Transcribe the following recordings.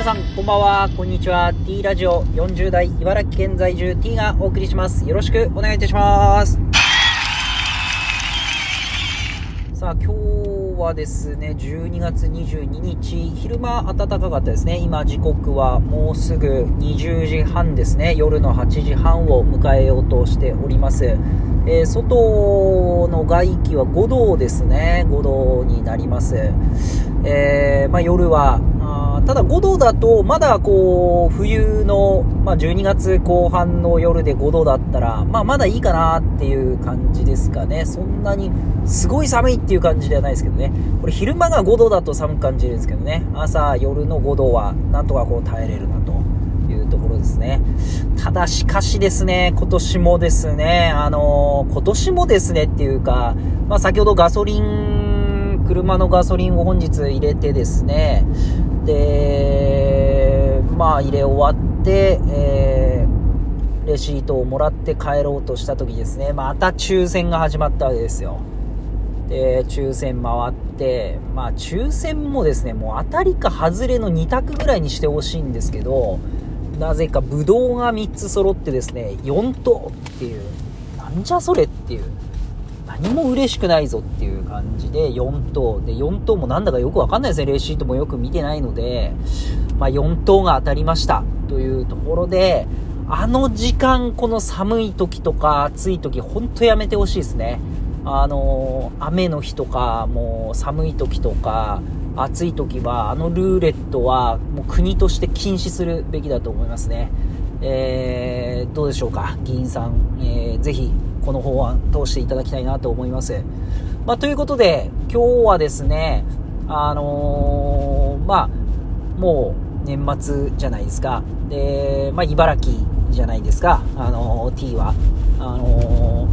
皆さんこんばんは。こんにちは。T ラジオ40代茨城県在住 T がお送りします。よろしくお願いいたします。さあ今日はですね12月22日昼間暖かかったですね。今時刻はもうすぐ20時半ですね。夜の8時半を迎えようとしております。えー、外の外気は5度ですね5度になりますえー、まあ、夜はあただ5度だと、まだこう、冬の、まあ、12月後半の夜で5度だったら、まあ、まだいいかなっていう感じですかね。そんなに、すごい寒いっていう感じではないですけどね。これ昼間が5度だと寒く感じるんですけどね。朝、夜の5度は、なんとかこう耐えれるなと。ですね。ただしかしですね、今年もですね、あのー、今年もですねっていうか、まあ先ほどガソリン、車のガソリンを本日入れてですね、で、まあ入れ終わって、えー、レシートをもらって帰ろうとした時ですね、また抽選が始まったわけですよ。で、抽選回って、まあ抽選もですね、もう当たりか外れの2択ぐらいにしてほしいんですけど、なぜかブドウが3つ揃ってですね、4等っていう、なんじゃそれっていう。何も嬉しくないぞっていう感じで4等。で、4等もなんだかよくわかんないですね。レシートもよく見てないので、まあ4等が当たりましたというところで、あの時間、この寒い時とか暑い時、ほんとやめてほしいですね。あの、雨の日とか、もう寒い時とか、暑い時は、あのルーレットはもう国として禁止するべきだと思いますね。えー、どうでしょうか、議員さん、えー、ぜひこの法案通していただきたいなと思います。まあ、ということで、今日はですね、あのー、まあ、もう年末じゃないですか。で、まあ、茨城じゃないですか、あのー、T は。あの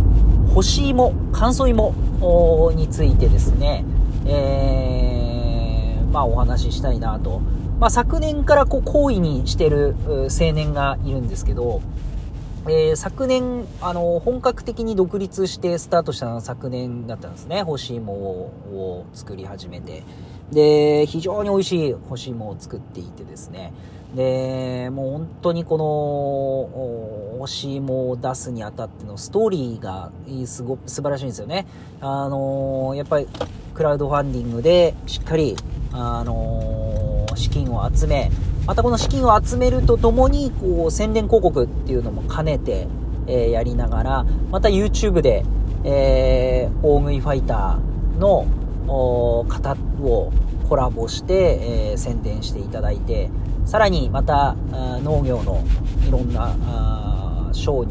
ー、干し芋、乾燥芋についてですね、えー、まあ、お話ししたいなと。まあ、昨年からこう、好意にしてる青年がいるんですけど、えー、昨年、あの、本格的に独立してスタートしたのは昨年だったんですね。干し芋を作り始めて。で、非常に美味しい干し芋を作っていてですね。で、もう本当にこの、干し芋を出すにあたってのストーリーがすご、素晴らしいんですよね。あのやっぱりクラウドファンディングでしっかり、あの資金を集め、またこの資金を集めるとともに、こう、宣伝広告っていうのも兼ねて、えー、やりながら、また YouTube で、えー、大食いファイターの方をコラボして、えー、宣伝していただいて、さらにまた農業のいろんな賞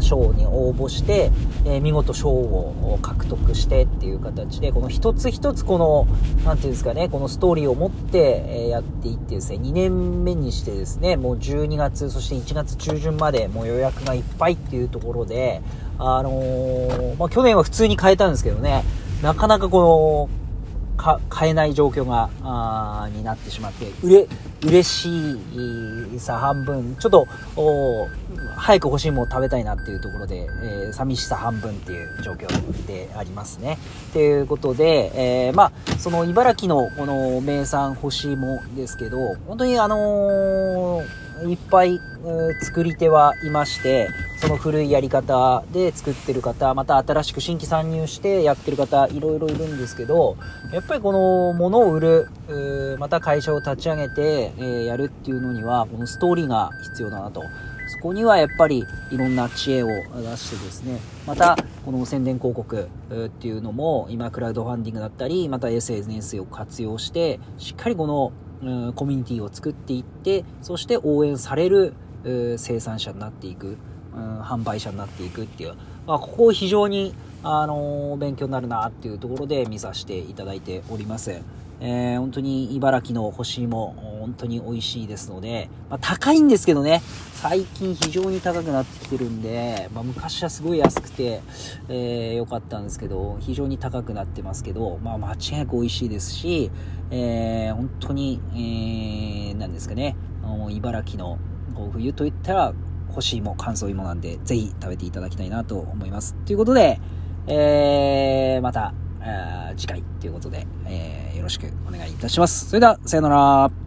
賞に応募して、えー、見事賞を獲得してっていう形で、この一つ一つこの、なんていうんですかね、このストーリーを持って、え、やっていってですね、2年目にしてですね、もう12月、そして1月中旬までもう予約がいっぱいっていうところで、あのー、まあ、去年は普通に買えたんですけどね、なかなかこの、買えない状況があになってしまってうれ嬉しいさ半分ちょっと早く欲しいもの食べたいなっていうところで、えー、寂しさ半分っていう状況でありますね。ということで、えー、まあ、その茨城のこの名産干し芋ですけど、本当にあのー、いっぱい、えー、作り手はいまして、その古いやり方で作ってる方、また新しく新規参入してやってる方、いろいろいるんですけど、やっぱりこの物を売る、また会社を立ち上げて、え、やるっていうのには、このストーリーが必要だなと。そこにはやっぱりいろんな知恵を出してですね、またこの宣伝広告っていうのも今クラウドファンディングだったり、また SNS を活用して、しっかりこの、コミュニティを作っていって、そして応援される生産者になっていく、うん、販売者になっていくっていう、まあ、ここを非常に、あの、勉強になるなっていうところで見させていただいております。えー、本当に茨城の干し芋、本当に美味しいですので、まあ、高いんですけどね、最近非常に高くなってきてるんで、まあ、昔はすごい安くて、えー、良かったんですけど、非常に高くなってますけど、まあ、間違いなく美味しいですし、えー、本当に、えー、なんですかね、茨城の冬といったら、干し芋、乾燥芋なんで、ぜひ食べていただきたいなと思います。ということで、えー、また、次回ということで、えー、よろしくお願いいたします。それでは、さよなら。